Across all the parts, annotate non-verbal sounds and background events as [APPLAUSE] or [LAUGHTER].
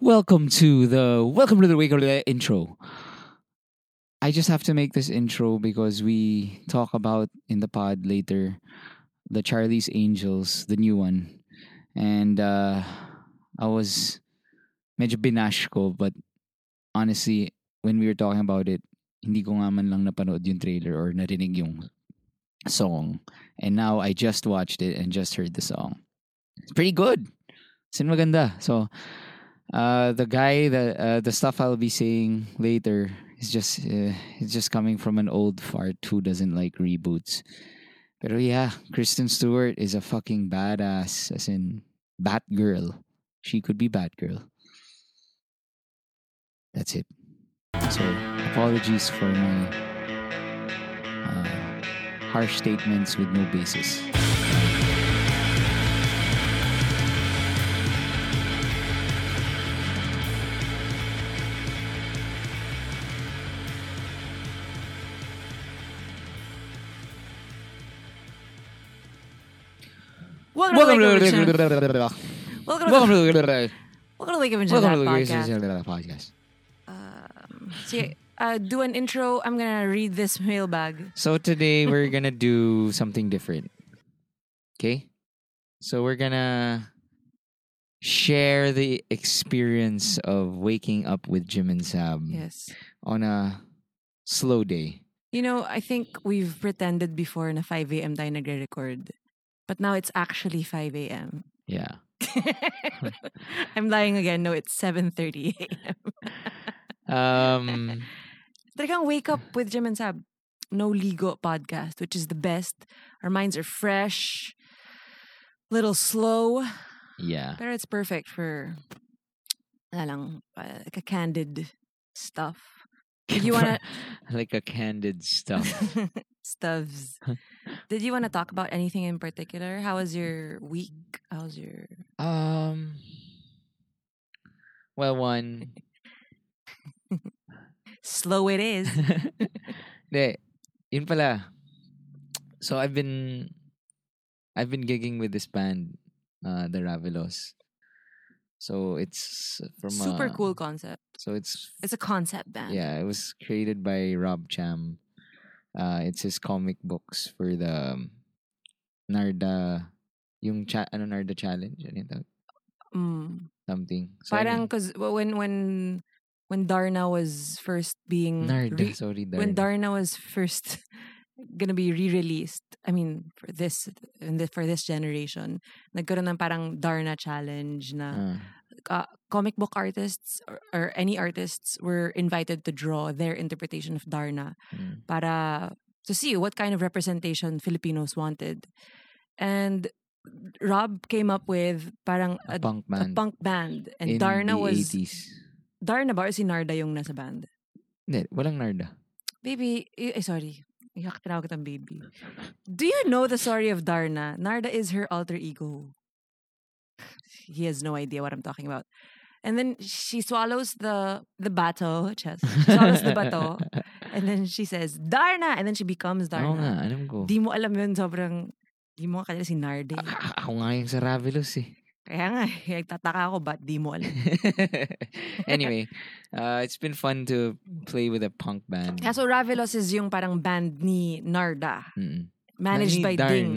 Welcome to the welcome to the Wake Up the intro. I just have to make this intro because we talk about in the pod later the Charlie's Angels, the new one. And uh I was medyo binash ko but honestly when we were talking about it hindi ko nga man lang napanood yung trailer or narinig yung song. And now I just watched it and just heard the song. It's pretty good. It's maganda. So uh, the guy that uh, the stuff I'll be saying later is just uh, it's just coming from an old fart who doesn't like reboots. But yeah, Kristen Stewart is a fucking badass, as in Batgirl. She could be Batgirl. That's it. So apologies for my uh, harsh statements with no basis. Welcome, to Welcome to the Welcome to, Welcome to the welcome to Wake Up Welcome to the podcast. Um, sige, uh, do an intro. I'm gonna read this mailbag. So today we're gonna do something different. Okay? So we're gonna share the experience of waking up with Jim and Sab Yes. on a slow day. You know, I think we've pretended before na 5 a.m. tayo nagre-record. But now it's actually 5 a.m. Yeah. [LAUGHS] [LAUGHS] I'm lying again. No, it's 7.30 a.m. Um [LAUGHS] Talagang wake up with Jim and Sab. No Ligo podcast, which is the best. Our minds are fresh, little slow, yeah. But it's perfect for lang, uh, like a candid stuff. Did you wanna like a candid stuff. Stuffs? Did you want to talk about anything in particular? How was your week? How was your Um well one [LAUGHS] slow it is? [LAUGHS] De, yun pala. So I've been I've been gigging with this band, uh, the Ravelos. So it's from Super a- cool concept. So it's It's a concept band. yeah, it was created by Rob Cham. Uh, it's his comic books for the um, Narda, yung cha- ano Narda challenge, ano yung? Mm. something. So, Parang cause when when when Darna was first being Narda, re- sorry, Darna. when Darna was first [LAUGHS] gonna be re-released, I mean for this the, for this generation, nagkaroon ng parang Darna challenge na Ah, uh, comic book artists or, or any artists were invited to draw their interpretation of Darna mm. para to see what kind of representation Filipinos wanted. And Rob came up with parang a, a, punk a band. punk band and in Darna was 80s. Darna ba or si Narda yung nasa band? Hindi, walang Narda. Baby, eh, sorry. Iyak tinawag kitang baby. Do you know the story of Darna? Narda is her alter ego. He has no idea what I'm talking about. And then she swallows the the bato, chest. She swallows the bato. And then she says, Darna! And then she becomes Oo nga, Darna. alam ko. Di mo alam yun, sobrang, di mo kanila si Narde. A- a- ako nga yung sa Ravelos eh. Kaya nga, eh, nagtataka ako, ba't di mo alam? [LAUGHS] anyway, uh, it's been fun to play with a punk band. Kaya so Ravelos is yung parang band ni Narda. Mm-mm. Managed by Ding.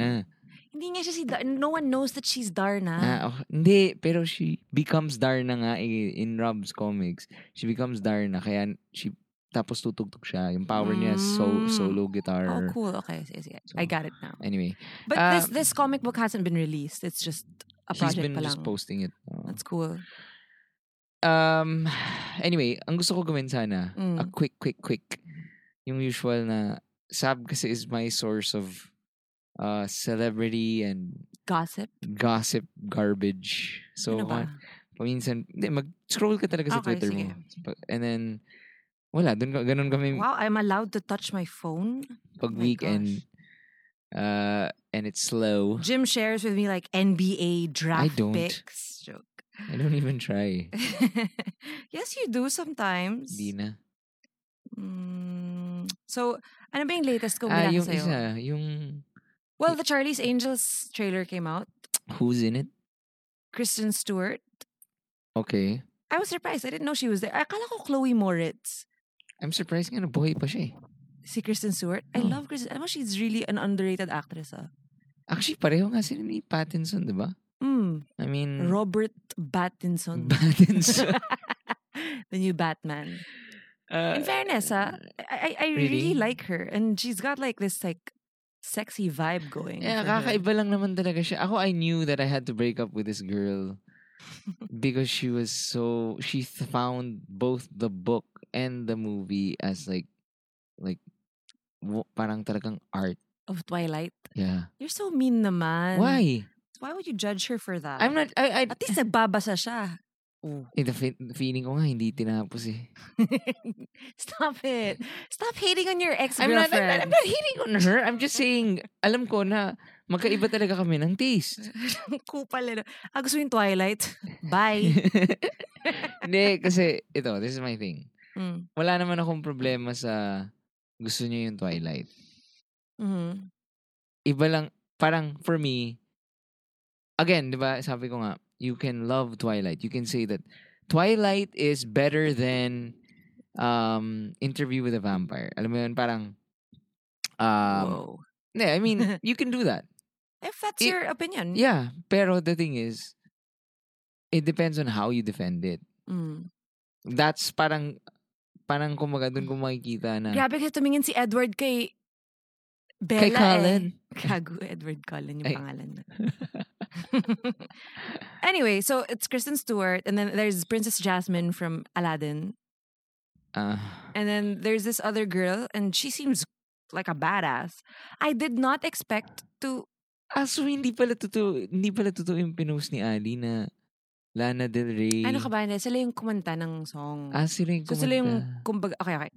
Darna. Hindi nga siya si Dar- No one knows that she's Darna. Ah, oh, hindi, pero she becomes Darna nga eh, in Rob's comics. She becomes Darna, kaya she tapos tutugtog siya. Yung power niya is so, Mm. solo guitar. Oh, cool. Okay, sige, sige. So, I got it now. Anyway, But uh, this this comic book hasn't been released. It's just a he's project been pa just posting it. Oh. That's cool. Um, anyway, ang gusto ko gawin sana, Mm. a quick, quick, quick. Yung usual na, Sab kasi is my source of uh, celebrity and Gossip. gossip garbage. So, ano ba? pa- paminsan, hindi, mag-scroll ka talaga sa Okay, Twitter sige. mo. And then, wala, dun, ganun kami Wow, I'm allowed to touch my phone? pag Oh weekend. Uh, and it's slow. Jim shares with me like NBA draft don't. picks. Joke. I don't even try. [LAUGHS] yes, you do sometimes. Hindi na. Mm, so, ano ba yung latest ko Ah, yung sa'yo? isa, yung Well, the Charlie's Angels trailer came out. who's in it? Kristen Stewart. Okay. I was surprised. I didn't know she was there. Akala ko Chloe Moretz. I'm surprised nga buhay pa siya eh. Si Kristen Stewart. I Oh. love Kristen. Alam mo, she's really an underrated actress. Ah. Actually, pareho nga sila ni Pattinson, di ba? Mm. I mean, Robert Pattinson. [LAUGHS] Pattinson. [LAUGHS] the new Batman. Uh, In fairness, ah, I, I, I Really? really? like her. And she's got like this like sexy vibe going. Yeah, for her. kakaiba lang naman talaga siya. Ako, I knew that I had to break up with this girl [LAUGHS] because she was so she found both the book and the movie as like like parang talagang art. Of Twilight. Yeah. You're so mean naman. Why? Why would you judge her for that? I'm not I I At least nagbabasa siya. Oh. eh, the fe- feeling ko nga hindi tinapos eh. [LAUGHS] Stop it. Stop hating on your I'm not, I'm, not, ex-girlfriend. I'm not hating on her. I'm just saying, alam ko na magkaiba talaga kami ng taste. [LAUGHS] Kupal eh. Ah, gusto yung Twilight? Bye. [LAUGHS] Hindi, kasi ito, this is my thing. Mm. Wala naman akong problema sa gusto niyo yung Twilight. Mhm. Iba lang, parang for me, again, di ba, sabi ko nga, you can love Twilight. You can say that Twilight is better than um, Interview with a Vampire. Alam mo yun, parang, um, Whoa. hindi, I mean, [LAUGHS] you can do that. If that's it- your opinion. Yeah, pero the thing is, it depends on how you defend it. Mm. That's parang, parang kumaga doon ko makikita na, Grabe kasi tumingin si Edward kay Bella kay Colin. eh. [LAUGHS] Gago, Edward Cullen yung Ay. pangalan na. [LAUGHS] anyway, so it's Kristen Stewart and then there's Princess Jasmine from Aladdin. Ah, And then there's this other girl and she seems like a badass. I did not expect to ah, so hindi pala totoo, hindi pala totoo yung pinost ni Ali na Lana Del Rey. ano ka ba, sila yung kumanta ng song. Ah, sila yung so sila yung kumanta. kumbaga okay, okay.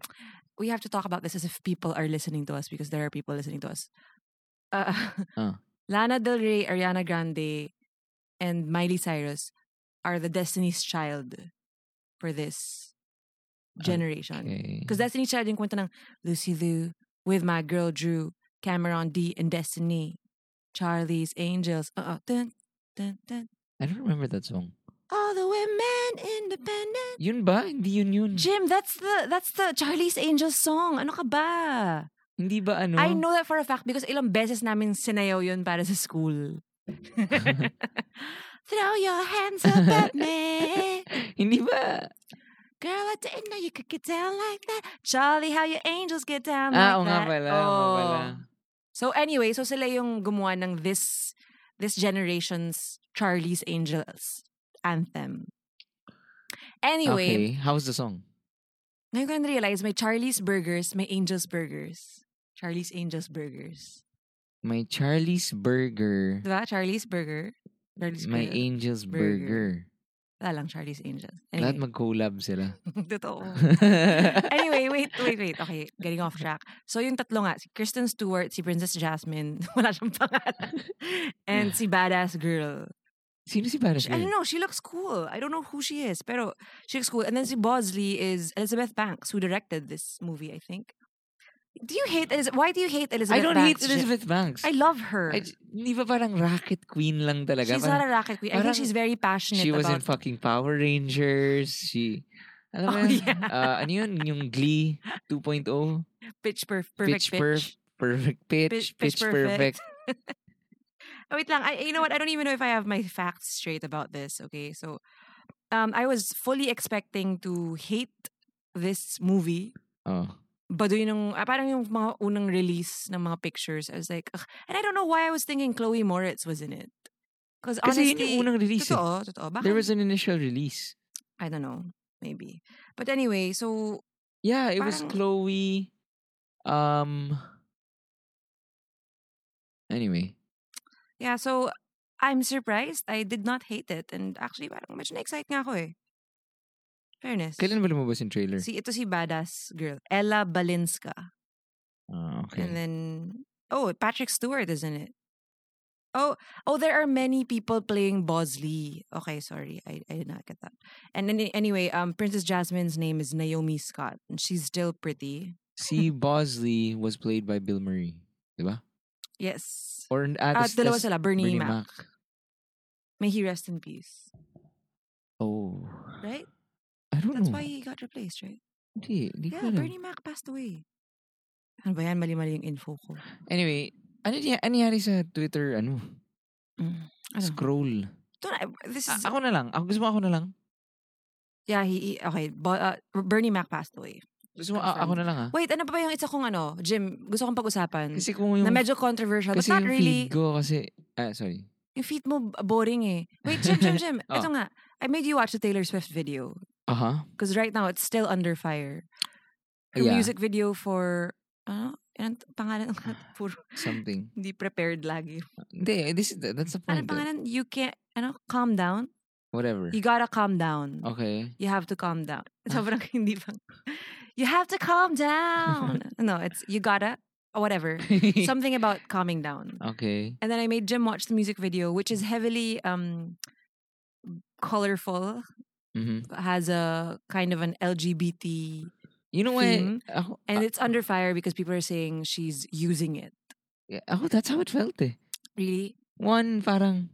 We have to talk about this as if people are listening to us because there are people listening to us. Uh. [LAUGHS] Lana Del Rey, Ariana Grande, and Miley Cyrus are the Destiny's Child for this generation. Because Okay. Destiny's Child yung kwento ng Lucy Liu with my girl Drew, Cameron D, and Destiny, Charlie's Angels. Uh, uh, dun, dun, dun. I don't remember that song. All the women independent. Yun ba? Hindi yun yun. Jim, that's the that's the Charlie's Angels song. Ano ka ba? Hindi ba ano? I know that for a fact because ilang beses namin sinayaw yun para sa school. [LAUGHS] [LAUGHS] Throw your hands up at me. [LAUGHS] Hindi ba? Girl, I didn't know you could get down like that. Charlie, how your angels get down ah, oo like nga that. pala. oo nga pala. Oh. So anyway, so sila yung gumawa ng this this generation's Charlie's Angels anthem. Anyway, Okay. How's the song? ngayon ko na realize may Charlie's Burgers, may Angels Burgers. Charlie's Angels Burgers. My Charlie's Burger. Diba? Charlie's Burger. Charlie's My Burger. Angel's Burger. Burger. Wala lang, Charlie's Angels. Lahat Anyway. mag-collab sila. [LAUGHS] Totoo. [LAUGHS] anyway, wait, wait, wait. Okay, getting off track. So yung tatlo nga, si Kristen Stewart, si Princess Jasmine, [LAUGHS] wala siyang pangalan, and si Badass Girl. Sino si Paris She- I don't know, she looks cool. I don't know who she is, pero she looks cool. And then si Bosley is Elizabeth Banks, who directed this movie, I think. Do you hate Elizabeth? Why do you hate Elizabeth I don't Banks? hate Elizabeth Banks. I love her. I j- Hindi ba parang racket queen lang talaga? she's Parang not a racket queen. I think she's very passionate she was in fucking Power Rangers. She, alam mo Oh, yun? yeah. Ah, ano yun? Yung Glee 2.0? pitch perf- perfect pitch, pitch. perf- perfect pitch, Pitch- pitch, pitch perfect. perfect. [LAUGHS] Oh, wait lang. I, you know what? I don't even know if I have my facts straight about this. Okay, so um, I was fully expecting to hate this movie. Oh. Baduy nung, ah, parang yung mga unang release ng mga pictures. I was like, ugh. and I don't know why I was thinking Chloe Moretz was in it. Because honestly, yun yung unang release eh. totoo, totoo. There was an initial release. I don't know, maybe. But anyway, so Yeah, it was Chloe. Um. Anyway, yeah, so I'm surprised. I did not hate it. And actually, parang medyo na-excite nga ako eh. Fairness. kailan ba lumabas yung trailer? Si, ito si badass girl. Ella Balinska. Ah, okay. And then, oh, Patrick Stewart is in it. Oh, oh, there are many people playing Bosley. Okay, sorry, I, I did not get that. And then, anyway, um, Princess Jasmine's name is Naomi Scott, and she's still pretty. See, Bosley was played by Bill Murray, di ba? Yes. Or ah, At das- dalawa sila, Bernie, Bernie Mac. Mac. May he rest in peace. Oh. Right? I don't That's know. why he got replaced, right? Hindi, hindi ko Yeah, alam. Bernie Mac passed away. Ano ba yan? Mali-mali yung info ko. Anyway, ano niya, ano nangyari sa Twitter, ano? Mm. Ano? Scroll. Don't I- this A- is, ako na lang. Ako, gusto mo ako na lang? yeah, he, he- okay. But, uh, Bernie Mac passed away. Gusto mo a- ako na lang ha? Wait, ano pa ba yung isa kong ano, Jim, gusto kong pag-usapan. Kasi kung yung... na medyo controversial, but kasi not yung really. feed ko kasi... Ah, sorry. Yung feed mo boring eh. Wait, Jim, Jim, Jim. Oh. Ito nga. I made you watch the Taylor Swift video. Aha. Because right now, it's still under fire. Her Yeah. music video for, ano, yan ang pangalan ng [SIGHS] puro Something. [LAUGHS] hindi prepared lagi. Hindi, this, that's the Ano point. pangalan? You can't, ano, calm down? Whatever. You gotta calm down. Okay. You have to calm down. Ah. Sobrang [LAUGHS] hindi pa. You have to calm down. [LAUGHS] no, it's, you gotta, or whatever. [LAUGHS] Something about calming down. okay. And then I made Jim watch the music video, which is heavily um colorful, Mhm. has a kind of an LGBT, You know what? Ako, and a- it's under fire because people are saying she's using it. yeah, ako, that's how it felt eh. Really? One, parang...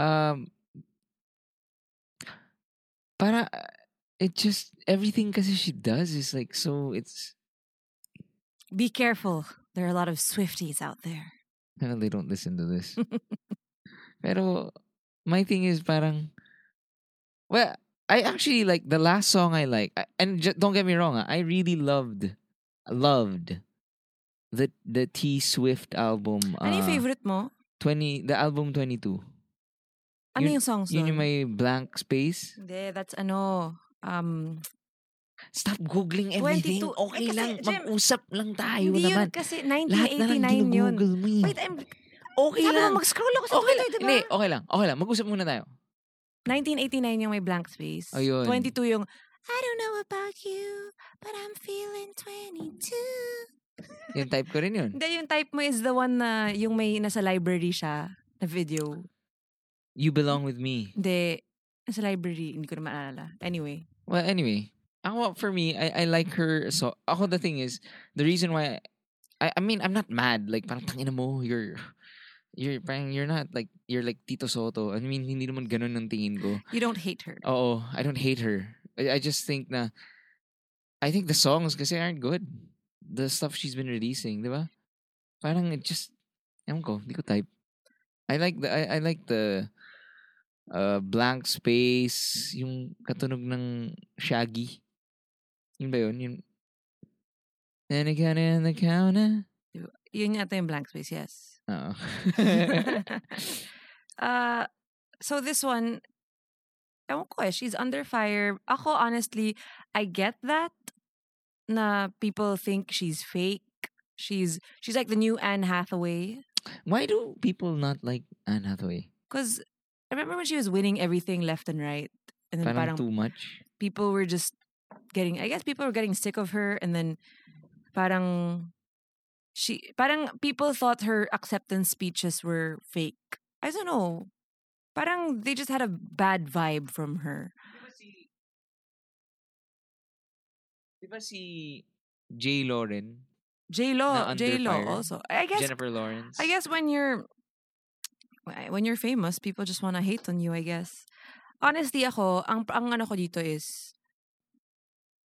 Um... Para... It just... Everything because she does is like so... It's... Be careful. There are a lot of Swifties out there. Well, [LAUGHS] they don't listen to this. [LAUGHS] Pero... My thing is parang... Well, I actually like the last song I like, and don't get me wrong, I really loved, loved the the T Swift album. ano yung uh, favorite mo? 20, the album 22. Ano yun- yung songs Yun doon? yung may blank space. Hindi, that's ano, um, Stop googling everything. 22. Okay Eh, kasi, lang. Mag-usap lang tayo hindi naman. yun kasi Lahat na lang 1989 yun. mo eh. Wait, I'm, okay sabi lang. mo mag-scroll ako sa okay. Twitter, di ba? Hindi, okay lang. Okay lang. Mag-usap muna tayo. 1989 yung may blank space. Ayun. 22 yung, I don't know about you, but I'm feeling 22. Yung type ko rin yun. Hindi, yung type mo is the one na yung may nasa library siya na video. You belong with me. Hindi, nasa library. Hindi ko na maalala. Anyway. Well, anyway, ako for me, I I like her. So ako the thing is the reason why I I mean I'm not mad. Like parang tangina mo, you're you're parang you're not like you're like Tito Sotto. I mean hindi naman ganun ang tingin ko. You don't hate her. Oo, I don't hate her. I, I just think na I think the songs kasi aren't good. The stuff she's been releasing, di ba? Parang it just ewan ko, hindi ko type. I like the I, I like the uh, blank space, yung katunog ng Shaggy. Yun ba yun? Yung And again in the counter. Yun yata yung blank space, yes. Oo. uh, [LAUGHS] so this one, ewan ko eh, she's under fire. Ako, honestly, I get that na people think she's fake. She's she's like the new Anne Hathaway. Why do people not like Anne Hathaway? Because remember when she was winning everything left and right. And then Parang too much. people were just getting, I guess people were getting sick of her. And then parang, she, parang people thought her acceptance speeches were fake. I don't know. Parang they just had a bad vibe from her. Di ba si Jay Lauren? J Lo, J Lo also. I guess Jennifer Lawrence? I guess when you're when you're famous, people just want to hate on you, I guess. Honestly ako, ang ang ano ko dito is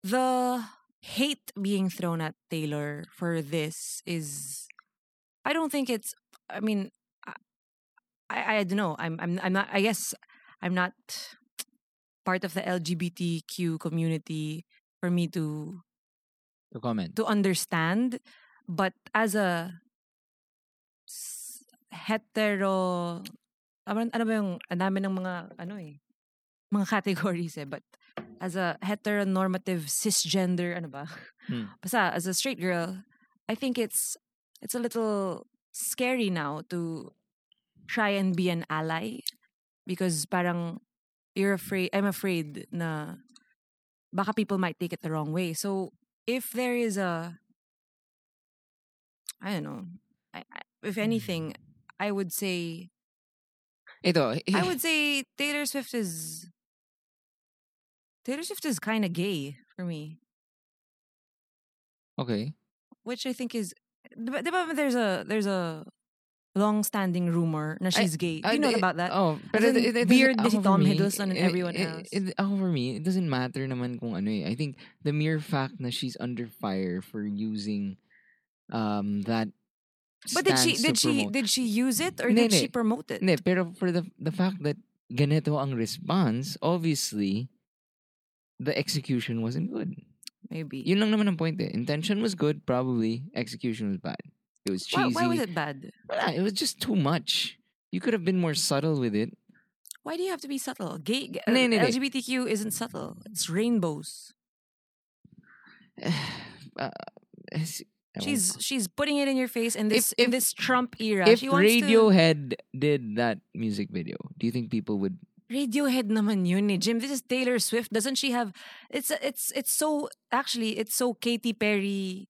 the hate being thrown at Taylor for this is I don't think it's I mean I I don't know. I'm I'm I'm not I guess I'm not part of the LGBTQ community for me to To comment. to understand but as a hetero ano, ba yung ang dami ng mga ano eh mga categories eh but as a heteronormative cisgender ano ba? Hmm. [LAUGHS] basta as a straight girl I think it's it's a little scary now to try and be an ally because parang you're afraid I'm afraid na baka people might take it the wrong way. So if there is a I don't know I, I, if anything I would say Ito, I would say Taylor Swift is Taylor Swift is kind of gay for me okay. which I think is there's a there's a long-standing rumor na she's gay. Do Ah, you know it- about that? Oh, As in, it, it weird doesn't- na si ako for Tom me, Hiddleston and it- everyone it- else. It, ako for me, it doesn't matter naman kung ano eh. I think the mere fact na she's under fire for using um that But did she did she promote- did she use it or did she promote it? Hindi, pero for the the fact that ganito ang response, obviously, the execution wasn't good. Maybe. Yun lang naman ang point eh. Intention was good, probably. Execution was bad. It was cheesy. why was it bad? Wala, it was just too much. You could have been more subtle with it. Why do you have to be subtle? Gay, g- Hindi, hindi, hindi. LGBTQ isn't subtle. It's rainbows. [SIGHS] Uh, [SIGHS] She's she's putting it in your face in this If- in this Trump era. if she wants to Radiohead did that music video, do you think people would? Radiohead naman yun eh. Jim, this is Taylor Swift. Doesn't she have it's it's it's so actually it's so Katy Perry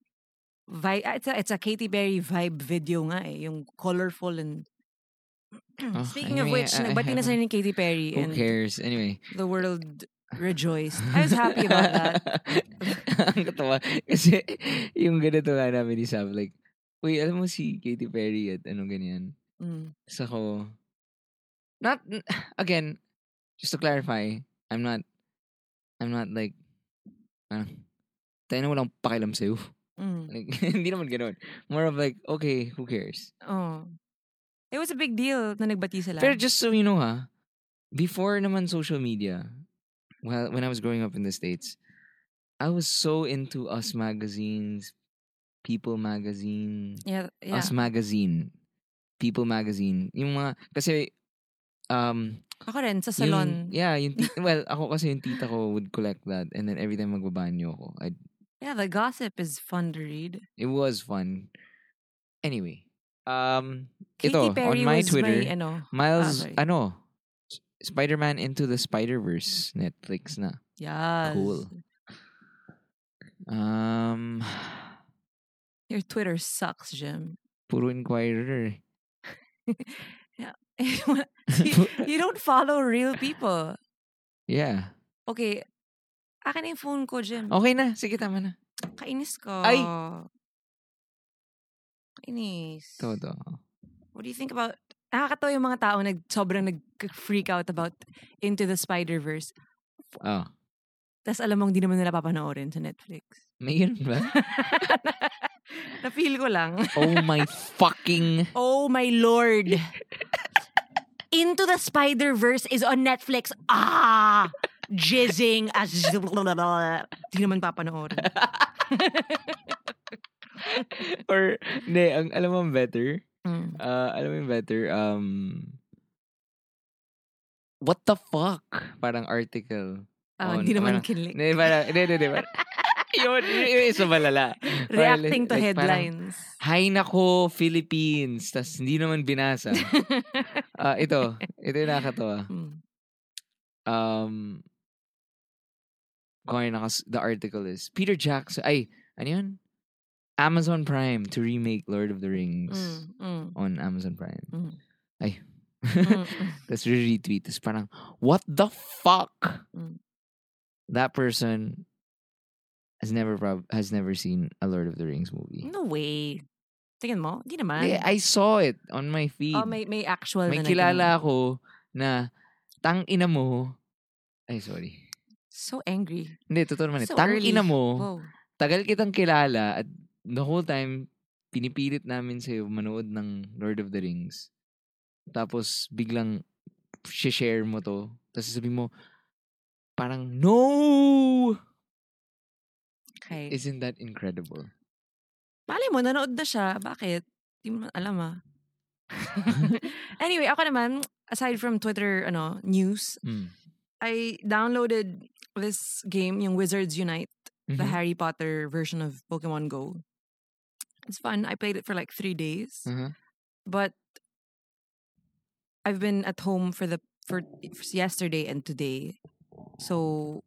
vibe it's a, it's a Katy Perry vibe video nga eh. Yung colorful and [CLEARS THROAT] Oh, Speaking of which, nagbati na sa ni Katy Perry Who and cares? Anyway. the world rejoiced. I was happy about that. [LAUGHS] Ang katawa. Kasi yung ganito nga namin ni Sam, like, Uy, alam mo si Katy Perry at ano ganyan. Mm. So ako, not, again, just to clarify, I'm not, I'm not like, ah, tayo na walang pakialam sa'yo. Mm. Like, [LAUGHS] hindi naman ganun. More of like, okay, who cares? Oh. It was a big deal na nagbati sila. Pero just so you know ha, before naman social media, well, when I was growing up in the States, I was so into Us magazines, People magazine, yeah, yeah. Us magazine, People magazine. Yung mga, kasi, um, Ako rin, sa yung- yeah, yung, [LAUGHS] well, ako kasi yung tita ko would collect that and then every time magbabanyo ako, I'd, Yeah, the gossip is fun to read. it was fun. Anyway, um, Katy ito, Perry on my Twitter, my, ano, Miles, sorry. ano, S- Spider-Man Into the Spider-Verse, Netflix na. yes. Cool. Um, Your Twitter sucks, Jim. puro Inquirer. [LAUGHS] [LAUGHS] you, [LAUGHS] you don't follow real people. Yeah. Okay, akin yung phone ko, Jim. Okay na. Sige, tama na. Kainis ko. Ay! Kainis. Ito. What do you think about... Nakakatawa yung mga tao nag, sobrang nag-freak out about Into the Spider-Verse. Oh. Tapos alam mong di naman nila papanoorin sa Netflix. May ganun ba? [LAUGHS] Na-feel ko lang. oh my [LAUGHS] fucking... Oh my lord. Into the Spider-Verse is on Netflix. Ah! Jizzing as... Di naman papanoorin. [LAUGHS] Or, hindi, ang, alam mo better? Mm. Uh, alam mo yung better? Um, what the fuck? Parang article. Ah, on- di naman parang- kinlik. Hindi, parang, hindi, hindi, hindi. parang- [LAUGHS] Yun, yun, isa malala. Parang Reacting to like- parang, headlines. Hay nako, Philippines. Tas hindi naman binasa. [LAUGHS] Ah, ito. Ito yung nakakatawa. Mm. Um, kung ano the article is, Peter Jackson, ay, ano yun? Amazon Prime to remake Lord of the Rings Mm, mm, on Amazon Prime. Mm. Ay. [LAUGHS] Tapos re-retweet. Tapos parang, what the fuck? Mm. That person has never prob- has never seen a Lord of the Rings movie. No way. Tingin mo? Di naman. Eh, I saw it on my feed. oh, may, may actual May na kilala ako na tang ina mo. Ay, sorry. So angry. Hindi, totoo naman. eh. So tang early. ina mo, Wow. tagal kitang kilala at the whole time, pinipilit namin sa'yo manood ng Lord of the Rings. Tapos, biglang share mo to. Tapos sabi mo, parang, no! Okay. Isn't that incredible? Malay mo, nanood na siya. Bakit? Di mo alam ah. [LAUGHS] anyway, ako naman, aside from Twitter ano news, Mm. I downloaded this game, yung Wizards Unite, the Mhm. Harry Potter version of Pokemon Go. It's fun. I played it for like three days, Uh-huh. but I've been at home for the for, for yesterday and today, so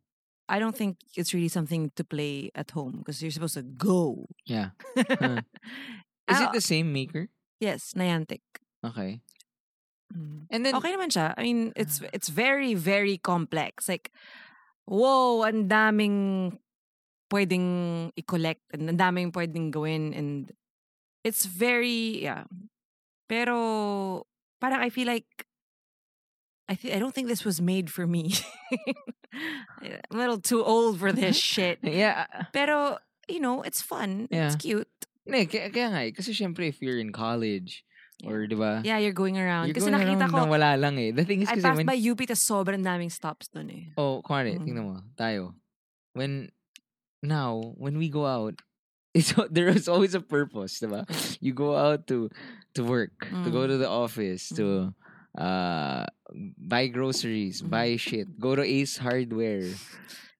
I don't think it's really something to play at home because you're supposed to go. Yeah. Huh. [LAUGHS] Is Ah, it the same maker? Yes, Niantic. Okay. Mm. And then, Okay naman siya. I mean, it's it's very very complex. Like, whoa, ang daming pwedeng i-collect and ang daming pwedeng gawin and it's very yeah. Pero parang I feel like I th- I don't think this was made for me. [LAUGHS] I'm a little too old for this [LAUGHS] shit. Yeah. Pero you know, it's fun. Yeah. It's cute. Ne, kaya, kaya nga eh. Kasi syempre, if you're in college, or di ba? Yeah, you're going around. You're Kasi going nakita around ko, wala lang eh. The thing is I kasi passed when, by UP tas sobrang daming stops dun eh. oh, kumari, Mm. tingnan mo, tayo. When, now, when we go out, [LAUGHS] it's, there is always a purpose, di ba? You go out to, to work, to go Mm. to the office, to, uh, buy groceries, Mm. buy shit, go to Ace Hardware. [LAUGHS]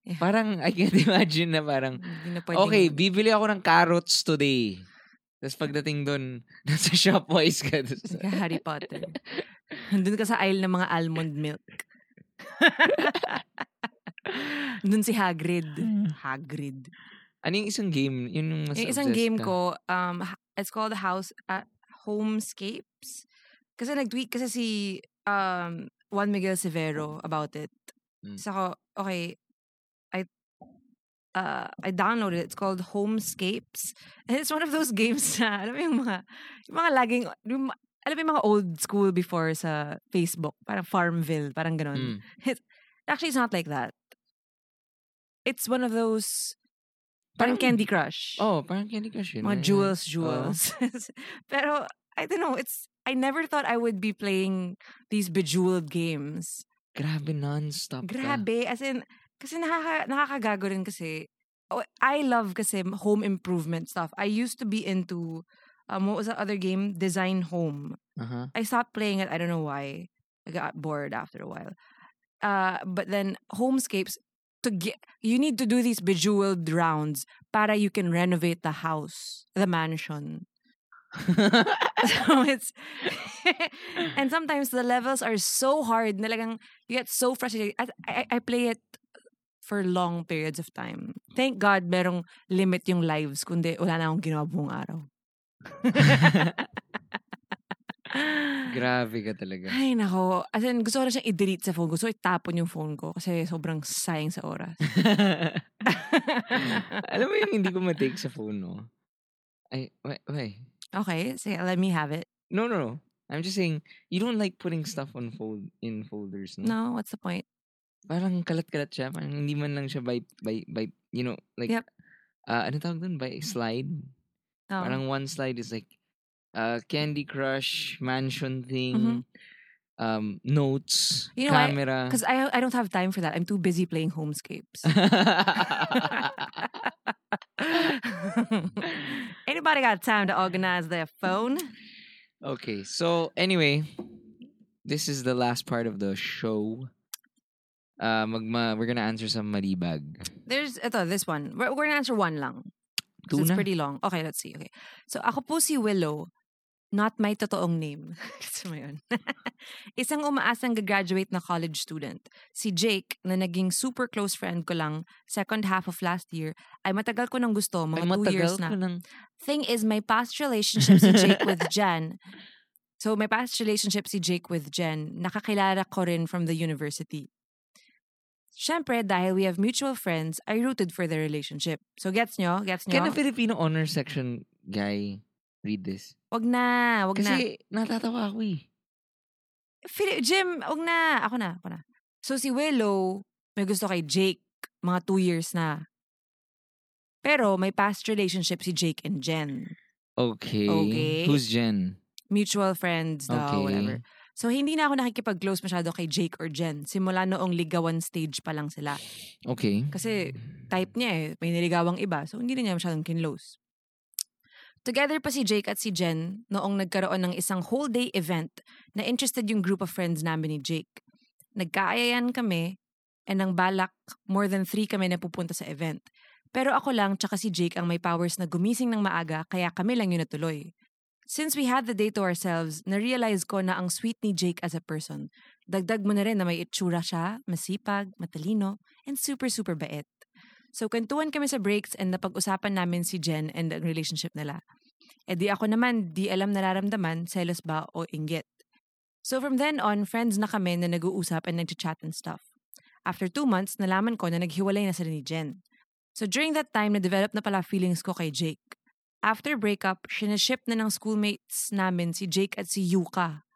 Yeah. Parang, I can't [LAUGHS] imagine na parang, na okay, bibili ako ng carrots today. Tapos pagdating doon, nasa Shopwise ka. Tapos, Like a Harry Potter. Doon ka sa aisle ng mga almond milk. Doon si Hagrid. Hagrid. ano yung isang game? Yun yung mas Yung isang obsessed game ka? ko, um, it's called the House uh, Homescapes. Kasi nag-tweet kasi si um, Juan Miguel Severo about it. Mm. So ako, okay, I uh, I downloaded it. It's called Homescapes. And it's one of those [LAUGHS] games na, alam mo yung mga, yung mga laging, yung, alam mo yung mga old school before sa Facebook. Parang Farmville, parang ganun. Mm. Actually, it's not like that. It's one of those, parang, Candy Crush. Oh, parang Candy Crush yun. Mga jewels, Oo. jewels. [LAUGHS] Pero, I don't know, it's, I never thought I would be playing these bejeweled games. Grabe, non-stop ka. Grabe. As in, kasi nakaka, nakakagago rin kasi. Oh, I love kasi home improvement stuff. I used to be into, um, what was the other game? Design Home. Uh-huh. I stopped playing it. I don't know why. I got bored after a while. Uh, but then Homescapes, to get, you need to do these bejeweled rounds para you can renovate the house, the mansion. [LAUGHS] so it's [LAUGHS] and sometimes the levels are so hard nalagang you get so frustrated. I, I, I play it for long periods of time. Thank God merong limit yung lives kundi wala na akong ginawa buong araw [LAUGHS] Grabe ka talaga. ay nako as in gusto ko na siyang i-delete sa phone gusto ko itapon yung phone ko kasi sobrang sayang sa oras [LAUGHS] Alam mo yung hindi ko matake sa phone, no? Ay, wait, wait. okay sige let me have it No, no, no. I'm just saying, you don't like putting stuff on fold in folders, no? no what's the point Parang kalat-kalat siya. Parang hindi man lang siya by, by, by, you know, like, Yep. uh, ano tawag dun? By slide? oh. Parang one slide is like, uh, Candy Crush, mansion thing, Mhm. um, notes, You know, I- camera. because I, I don't have time for that I'm too busy playing Homescapes [LAUGHS] Anybody got time to organize their phone? okay, so anyway, this is the last part of the show. Uh, magma, we're gonna answer some malibag. There's ito, this one. We're, we're gonna answer one lang. It's pretty long. Okay, let's see. Okay. So, ako po si Willow. Not my totoong name. [LAUGHS] Gusto mo yun? [LAUGHS] Isang umaasang gagraduate na college student. Si Jake, na naging super close friend ko lang second half of last year, ay matagal ko nang gusto, Ay, mga two matagal years na. nang... Thing is, my past relationship si Jake with [LAUGHS] Jen. So, my past relationship si Jake with Jen, nakakilala ko rin from the university. Siyempre, dahil we have mutual friends, I rooted for their relationship. So, gets nyo? Gets nyo? Can a Filipino honor section guy read this? Wag na, wag na. Kasi natatawa ako eh. Philip, Jim, wag na. Ako na, ako na. So, si Willow, may gusto kay Jake, mga two years na. Pero, may past relationship si Jake and Jen. Okay. Okay. Who's Jen? Mutual friends daw, Okay. whatever. So, hindi na ako nakikipag-close masyado kay Jake or Jen. Simula noong ligawan stage pa lang sila. Okay. Kasi, type niya eh. May niligawang iba. So, hindi na niya masyadong kinlose. Together pa si Jake at si Jen noong nagkaroon ng isang whole day event na interested yung group of friends namin ni Jake. Nagkaayayan kami and ang balak, more than three kami na pupunta sa event. Pero ako lang tsaka si Jake ang may powers na gumising ng maaga kaya kami lang yun natuloy. Since we had the day to ourselves, na-realize ko na ang sweet ni Jake as a person. Dagdag mo na rin na may itsura siya, masipag, matalino, and super super bait. So, kwentuhan kami sa breaks and napag-usapan namin si Jen and ang relationship nila. E di ako naman, di alam nararamdaman, selos ba o inggit. So from then on, friends na kami na nag-uusap and nag-chat and stuff. After two months, nalaman ko na naghiwalay na sila ni Jen. So during that time, na-develop na pala feelings ko kay Jake. After breakup, sinaship na ng schoolmates namin si Jake at si Yuka.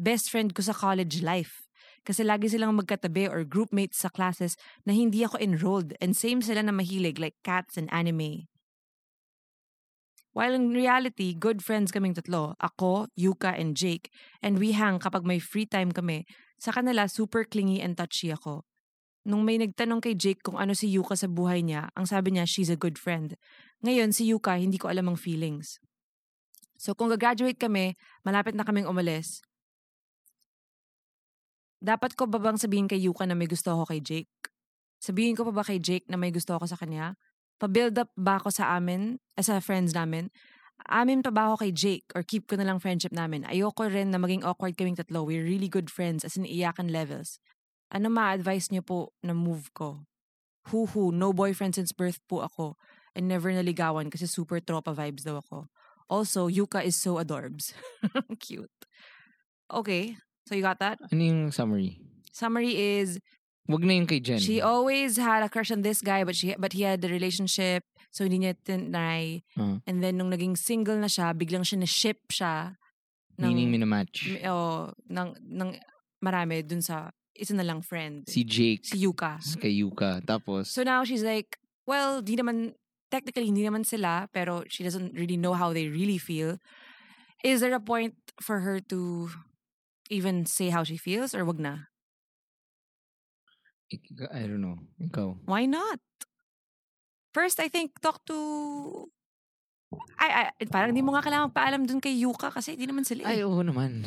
Best friend ko sa college life. Kasi lagi silang magkatabi or groupmates sa classes na hindi ako enrolled and same sila na mahilig like cats and anime. While in reality, good friends kaming tatlo, ako, Yuka, and Jake, and we hang kapag may free time kami, sa kanila super clingy and touchy ako. Nung may nagtanong kay Jake kung ano si Yuka sa buhay niya, ang sabi niya, she's a good friend. Ngayon, si Yuka, hindi ko alam ang feelings. So kung gagraduate kami, malapit na kaming umalis, dapat ko ba bang sabihin kay Yuka na may gusto ako kay Jake? Sabihin ko pa ba kay Jake na may gusto ako sa kanya? Pa-build up ba ako sa amin, as sa friends namin? Amin pa ba ako kay Jake or keep ko na lang friendship namin? Ayoko rin na maging awkward kaming tatlo. We're really good friends as in iyakan levels. Ano ma-advise niyo po na move ko? Huhu, no boyfriend since birth po ako and never naligawan kasi super tropa vibes daw ako. Also, Yuka is so adorbs. [LAUGHS] Cute. Okay, so you got that? Ano yung summary? Summary is Wag na yung kay Jen. she always had a crush on this guy but she but he had the relationship so hindi niya tinry. Uh, And then nung naging single na siya, biglang siya na-ship siya meaning minamatch. mi- oh, ng, ng marami dun sa isa na lang friend. Si Jake. si Yuka. s- Kay Yuka. Tapos, So now she's like, well, di naman, technically hindi naman sila, pero she doesn't really know how they really feel. Is there a point for her to even say how she feels or wag na? I don't know. Ikaw. Why not? First, I think, talk to... Ay, ay, parang di mo nga kailangan paalam dun kay Yuka kasi di naman sila Ay, eh. oo naman.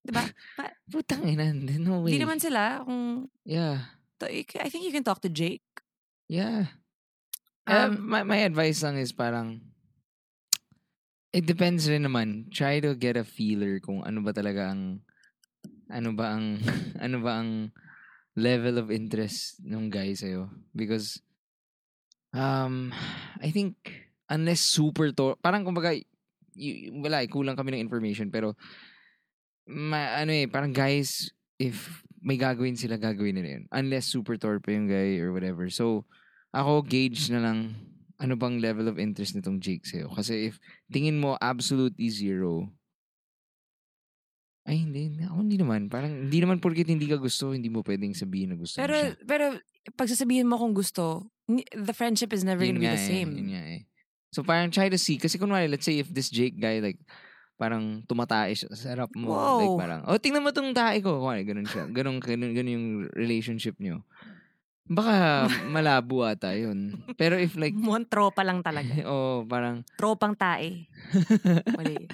Diba? [LAUGHS] Pa- Putang ina. No way. Di naman sila. Kung, Yeah. I think you can talk to Jake. Yeah. Um, Um, my, my advice lang is parang, it depends rin naman. Try to get a feeler kung ano ba talaga ang, ano ba ang, [LAUGHS] ano ba ang level of interest ng guy sa'yo. Because, um, I think, unless super to, parang kumbaga, y- wala eh, kulang kami ng information, pero, ma, ano eh, parang guys, if may gagawin sila, gagawin nila yun. Unless super torpe yung guy or whatever. So, ako gauge na lang ano bang level of interest nitong Jake sa'yo. Kasi if tingin mo absolutely zero, ay hindi, ako hindi naman. Parang hindi naman porkit hindi ka gusto, hindi mo pwedeng sabihin na gusto pero, mo siya. pero, pag sasabihin mo kung gusto, the friendship is never Yun gonna be the eh, same. yun nga eh. So parang try to see, kasi kunwari, let's say if this Jake guy like, parang tumatae siya sa harap mo. Like Wow. parang, oh, tingnan mo tong tae ko. Kunwari, ganun siya. Ganun, ganun, ganun yung relationship nyo. Baka [LAUGHS] malabo ata yun. Pero if like, Mukhang tropa lang talaga. [LAUGHS] oh, parang, Tropang tae. [LAUGHS] Mali.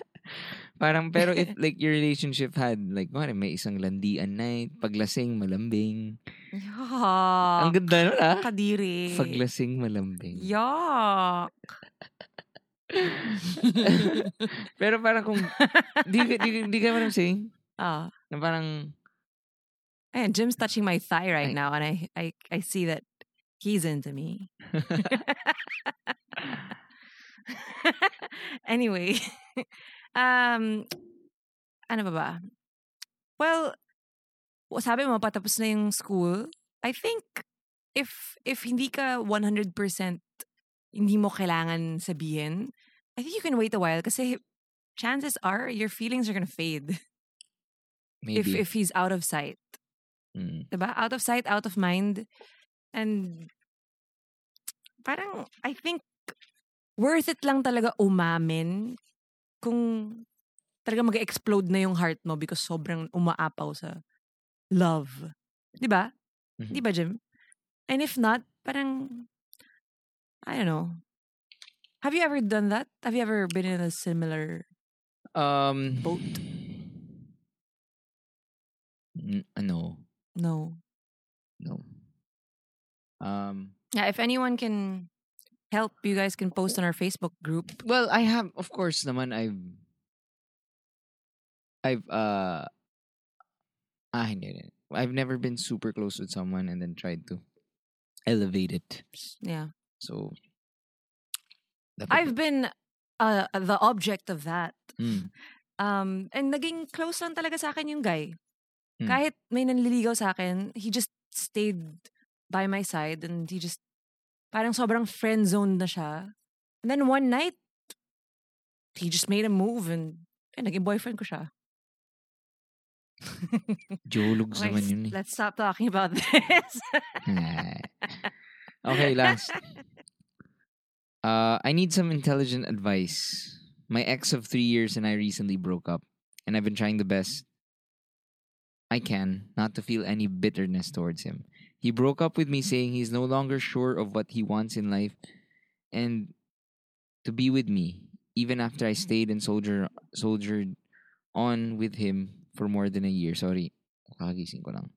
Parang, pero if [LAUGHS] like your relationship had like, kunwari, may isang landian night, paglasing, malambing. Yuck. Ang ganda nun ah. Kadiri. Paglasing, malambing. Yuck. [LAUGHS] pero parang kung, di, di, ka- di ka man saying, Ah. na parang, And Jim's touching my thigh right Ay. now, and I, I, I see that he's into me. [LAUGHS] anyway, um, ano ba ba? Well, sabi mo patapos na yung school. I think if if hindi ka 100% hindi mo kailangan sabihin, I think you can wait a while kasi chances are your feelings are gonna fade if maybe. if he's out of sight. Mm. 'Di ba? Out of sight, out of mind. And parang I think worth it lang talaga umamin kung talaga mag-explode na yung heart mo because sobrang umaapaw sa love. 'Di ba? Mhm. 'Di ba, Jim? And if not, parang I don't know. Have you ever done that? Have you ever been in a similar Um, boat? N- ano, No. no. Um, Yeah, if anyone can help, you guys can post on our Facebook group. well, I have, of course, naman, I've, I've, uh, ah, hindi, hindi. I've never been super close with someone and then tried to elevate it. Yeah. So, I've been uh, the object of that. Mm, Um, and naging close lang talaga sa akin yung guy. Hmm. Kahit may nanliligaw sa akin, he just stayed by my side and he just parang sobrang friend zone na siya. And then one night, he just made a move and, and naging boyfriend ko siya. Jologs [LAUGHS] Okay, naman yun eh. let's stop talking about [LAUGHS] this. okay, last. Uh, I need some intelligent advice. My ex of three years and I recently broke up, and I've been trying the best I can not to feel any bitterness towards him. He broke up with me saying he's no longer sure of what he wants in life and to be with me, even after I stayed and soldier, soldiered on with him for more than a year. Sorry, kakagising ko lang.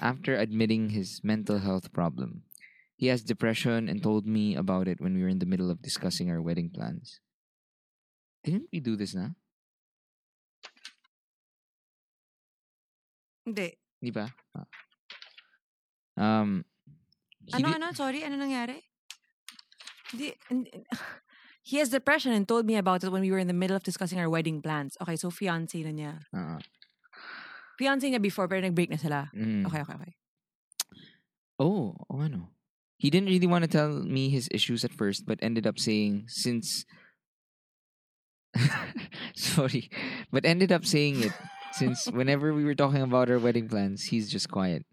After admitting his mental health problem, he has depression and told me about it when we were in the middle of discussing our wedding plans. Didn't we do this na? Hindi. Di ba? Ah. Um, he Ano, did- ano? Sorry, ano nangyari? Hindi- [SIGHS] he has depression and told me about it when we were in the middle of discussing our wedding plans. Okay, so fiancé na niya. Ah, Fiancé niya before, pero nag-break na sila. mm. Okay, okay, okay. Oh, oh ano. He didn't really want to tell me his issues at first, but ended up saying since [LAUGHS] sorry, but ended up saying it since whenever we were talking about our wedding plans, he's just quiet.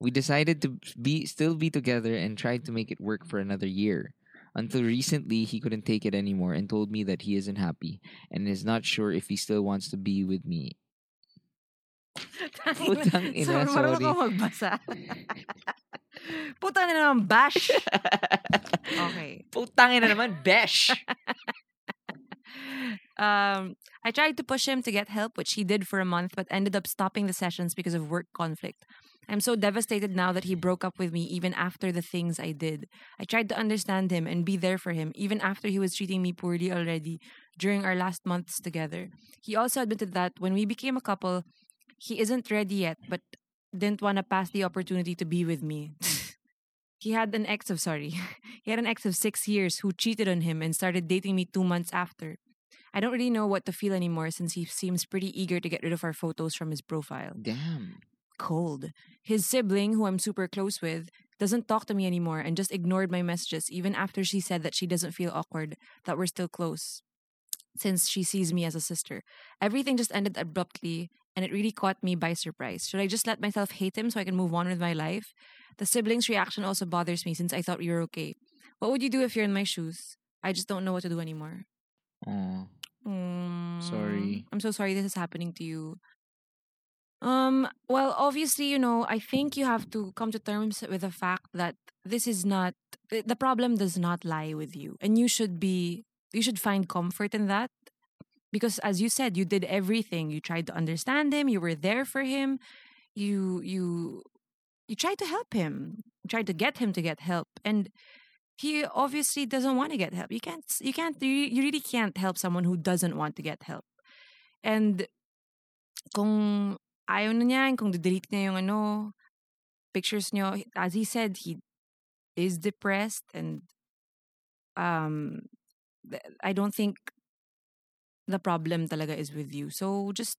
We decided to be still be together and tried to make it work for another year. Until recently, he couldn't take it anymore and told me that he isn't happy and is not sure if he still wants to be with me. Putang ina, so, sorry. magbasa. Putang ina naman, bash. Okay. [LAUGHS] Putangin na naman, besh! [LAUGHS] Um, I tried to push him to get help, which he did for a month, but ended up stopping the sessions because of work conflict. I'm so devastated now that he broke up with me even after the things I did. I tried to understand him and be there for him, even after he was treating me poorly already during our last months together. He also admitted that when we became a couple, he isn't ready yet, but didn't want to pass the opportunity to be with me. [LAUGHS] he had an ex of sorry. [LAUGHS] He had an ex of six years who cheated on him and started dating me two months after. I don't really know what to feel anymore since he seems pretty eager to get rid of our photos from his profile. Damn. Cold. His sibling, who I'm super close with, doesn't talk to me anymore and just ignored my messages even after she said that she doesn't feel awkward, that we're still close, since she sees me as a sister. Everything just ended abruptly and it really caught me by surprise. Should I just let myself hate him so I can move on with my life? The siblings' reaction also bothers me since I thought we were okay. What would you do if you're in my shoes? I just don't know what to do anymore. Oh. Mm, Sorry. I'm so sorry this is happening to you. Um, well, obviously, you know, I think you have to come to terms with the fact that this is not the problem does not lie with you. And you should be you should find comfort in that. Because as you said, you did everything. You tried to understand him, you were there for him, you you you tried to help him. You tried to get him to get help. And he obviously doesn't want to get help. You can't you can't you really can't help someone who doesn't want to get help. And kung ayaw na niya, kung delete niya yung ano, pictures niyo, as he said, he is depressed and um I don't think the problem talaga is with you. So just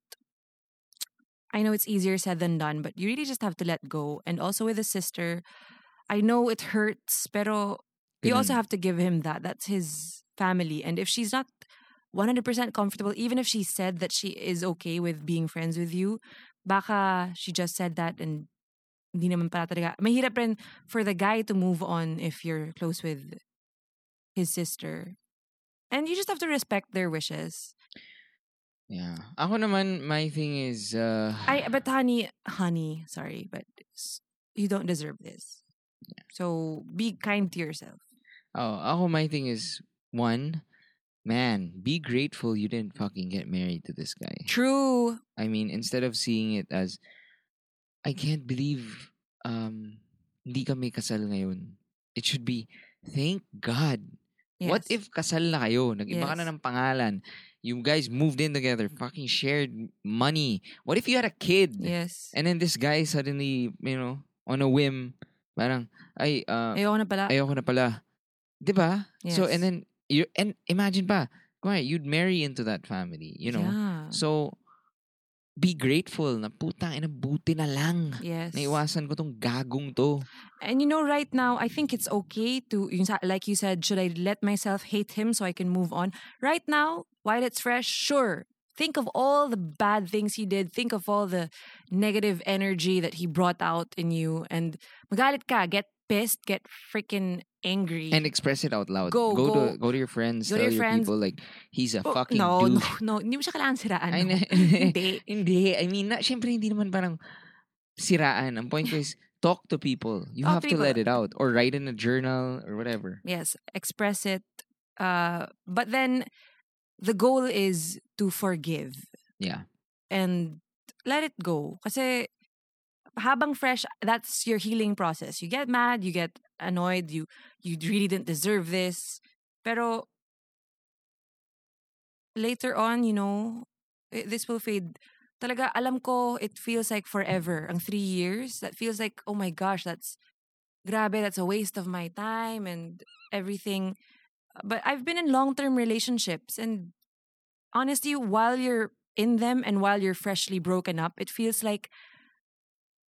I know it's easier said than done, but you really just have to let go. And also with his sister, I know it hurts, pero you also have to give him that. That's his family. And if she's not 100% comfortable, even if she said that she is okay with being friends with you, baka she just said that and hindi naman pala talaga. Mahirap rin for the guy to move on if you're close with his sister. And you just have to respect their wishes. Yeah. Ako naman, my thing is, uh, I but honey, honey, sorry, but you don't deserve this. So be kind to yourself. oh, ako, my thing is, one, man, be grateful you didn't fucking get married to this guy. True. I mean, instead of seeing it as, I can't believe, um, hindi kami kasal ngayon. It should be, thank God. Yes. What if kasal na kayo? Nag-iba ka na Yes. ng pangalan. You guys moved in together, fucking shared money. What if you had a kid? Yes. And then this guy suddenly, you know, on a whim, parang, ay, uh, Ayoko na pala. ayoko na pala. 'Di ba? So, and Yes. then, you and imagine pa, kumari, you'd marry into that family, you know? Yeah. So, be grateful na putang ina buti na lang. Yes. Naiwasan ko tong gagong to. And you know, right now, I think it's okay to, like you said, should I let myself hate him so I can move on? Right now, while it's fresh, sure. Think of all the bad things he did. Think of all the negative energy that he brought out in you. And magalit ka, get pissed, get freaking angry. And express it out loud. Go, go, go. to go to your friends, Go tell your your, friends. people like he's a Oh, fucking no, douche. no, no. Hindi mo siya kailangan siraan. [LAUGHS] Ay, no. [LAUGHS] Hindi. [LAUGHS] Hindi. I mean, na, syempre hindi naman parang siraan. Ang point is talk to people. You Talk have to to let it out or write in a journal or whatever. Yes, express it. Uh, but then the goal is to forgive. Yeah. and let it go. Kasi habang fresh, that's your healing process. You get mad, you get annoyed, you you really didn't deserve this. Pero later on, you know, i- this will fade. Talaga, alam ko, it feels like forever. Ang three years, that feels like, oh my gosh, that's, grabe, that's a waste of my time and everything. But I've been in long-term relationships and honestly, while you're in them and while you're freshly broken up, it feels like,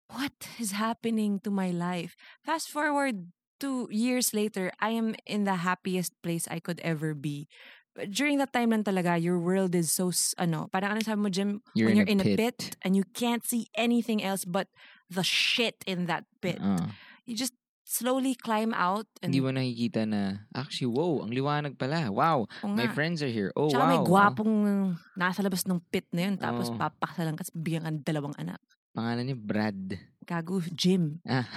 what is happening to my life? Fast forward two years later, I am in the happiest place I could ever be. But during that time lang talaga, your world is so, ano, parang ano sabi mo, Jim, You're when in you're a in a pit. pit and you can't see anything else but the shit in that pit. Ah. You just slowly climb out and Hindi mo nakikita na, actually, whoa, ang liwanag pala. Wow, Oo my nga. friends are here. Oh, Tsaka wow. may ah. gwapong nasa labas ng pit na yun. Tapos Oo. papakasalan ka, bigyan ka ng dalawang anak. Pangalan niya, Brad. Gago, Jim. Ah.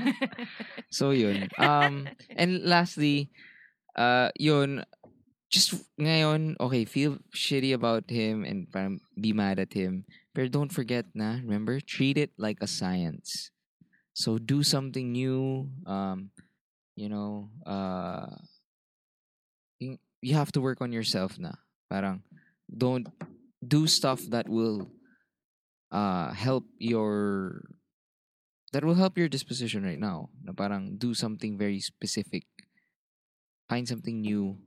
[LAUGHS] so, yun. Um, and lastly, uh, yun, just ngayon, okay, feel shitty about him and parang be mad at him. But don't forget na, remember, treat it like a science. So do something new. Um, you know, uh, you have to work on yourself na. Parang, don't do stuff that will uh help your that will help your disposition right now. Na parang do something very specific. Find something new.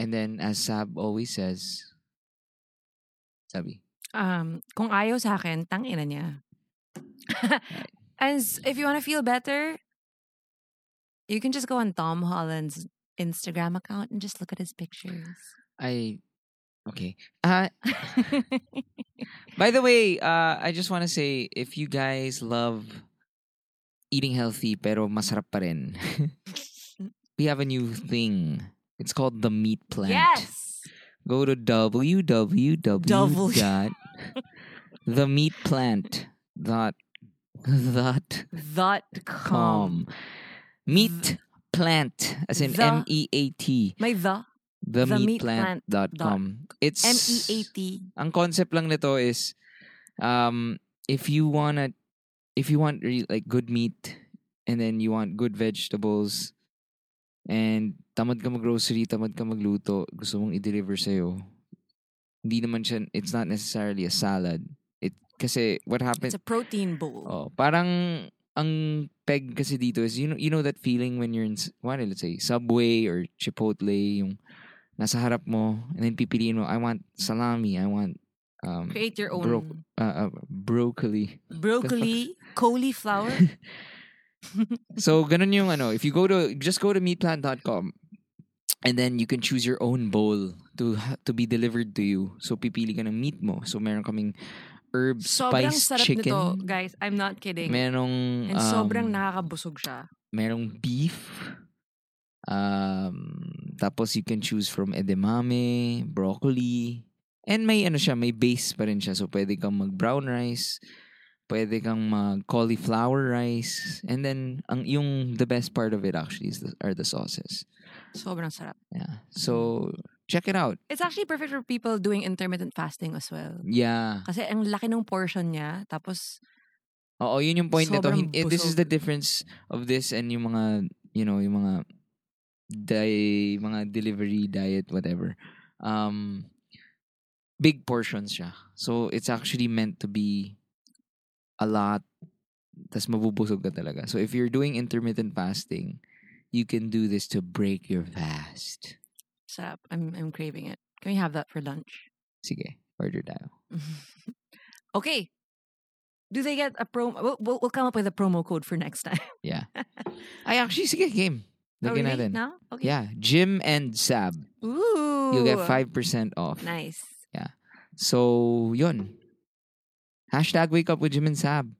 And then as Sab always says, Sabi, Um, kung ayaw sa akin, tangina niya. [LAUGHS] As if you want to feel better, you can just go on Tom Holland's Instagram account and just look at his pictures. I okay. Uh [LAUGHS] by the way, uh I just want to say if you guys love eating healthy pero masarap pa rin. [LAUGHS] we have a new thing. It's called the meat plant. yes! Go to www dot themeatplant dot dot [LAUGHS] Dot com. com. Meat plant as in M E A T. May the Themeatplant dot com. It's M-E-A-T. ang concept lang nito is um if you wanna if you want re- like good meat and then you want good vegetables and tamad ka mag-grocery, tamad ka magluto, gusto mong i-deliver sa'yo, hindi naman siya, it's not necessarily a salad. It, kasi what happens, It's a protein bowl. oh, parang ang peg kasi dito is, you know, you know that feeling when you're in, what, let's say, Subway or Chipotle, yung nasa harap mo, and then pipiliin mo, I want salami, I want um, Create your own bro- uh, uh, broccoli. broccoli, [LAUGHS] cauliflower. [LAUGHS] So, ganun yung ano, if you go to, just go to meatplant.com and then you can choose your own bowl to to be delivered to you. So, pipili ka ng meat mo. So, meron kaming herb sobrang spice sarap chicken. nito, guys. I'm not kidding. Merong, And sobrang um, nakakabusog siya. merong beef. Um, tapos you can choose from edamame, broccoli. And may ano siya, may base pa rin siya. So pwede kang mag brown rice, pwede kang mag cauliflower rice. And then ang yung the best part of it actually is the, are the sauces. Sobrang sarap. Yeah. So check it out. It's actually perfect for people doing intermittent fasting as well. Yeah. Kasi ang laki ng portion niya. Tapos, Oo, yun yung point nito. Eh, This is the difference of this and yung mga, you know, yung mga di- mga delivery diet, whatever. Um, big portions siya. So, it's actually meant to be a lot. Tas mabubusog ka talaga. So, if you're doing intermittent fasting, you can do this to break your fast. sarap. I'm, I'm craving it. Can we have that for lunch? Sige. Order tayo. [LAUGHS] Okay. Do they get a promo? We'll, we'll, we'll come up with a promo code for next time. Yeah. [LAUGHS] i actually, sige, game. Oh, Lagyan really? natin. Now? Okay. Yeah. Jim and Sab. Ooh. You'll get 5% off. Nice. Yeah. So, yun. Hashtag wake up with Jim and Sab.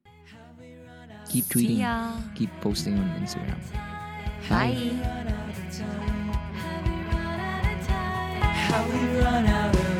Keep tweeting. See ya. Keep posting on Instagram. Bye. How we run out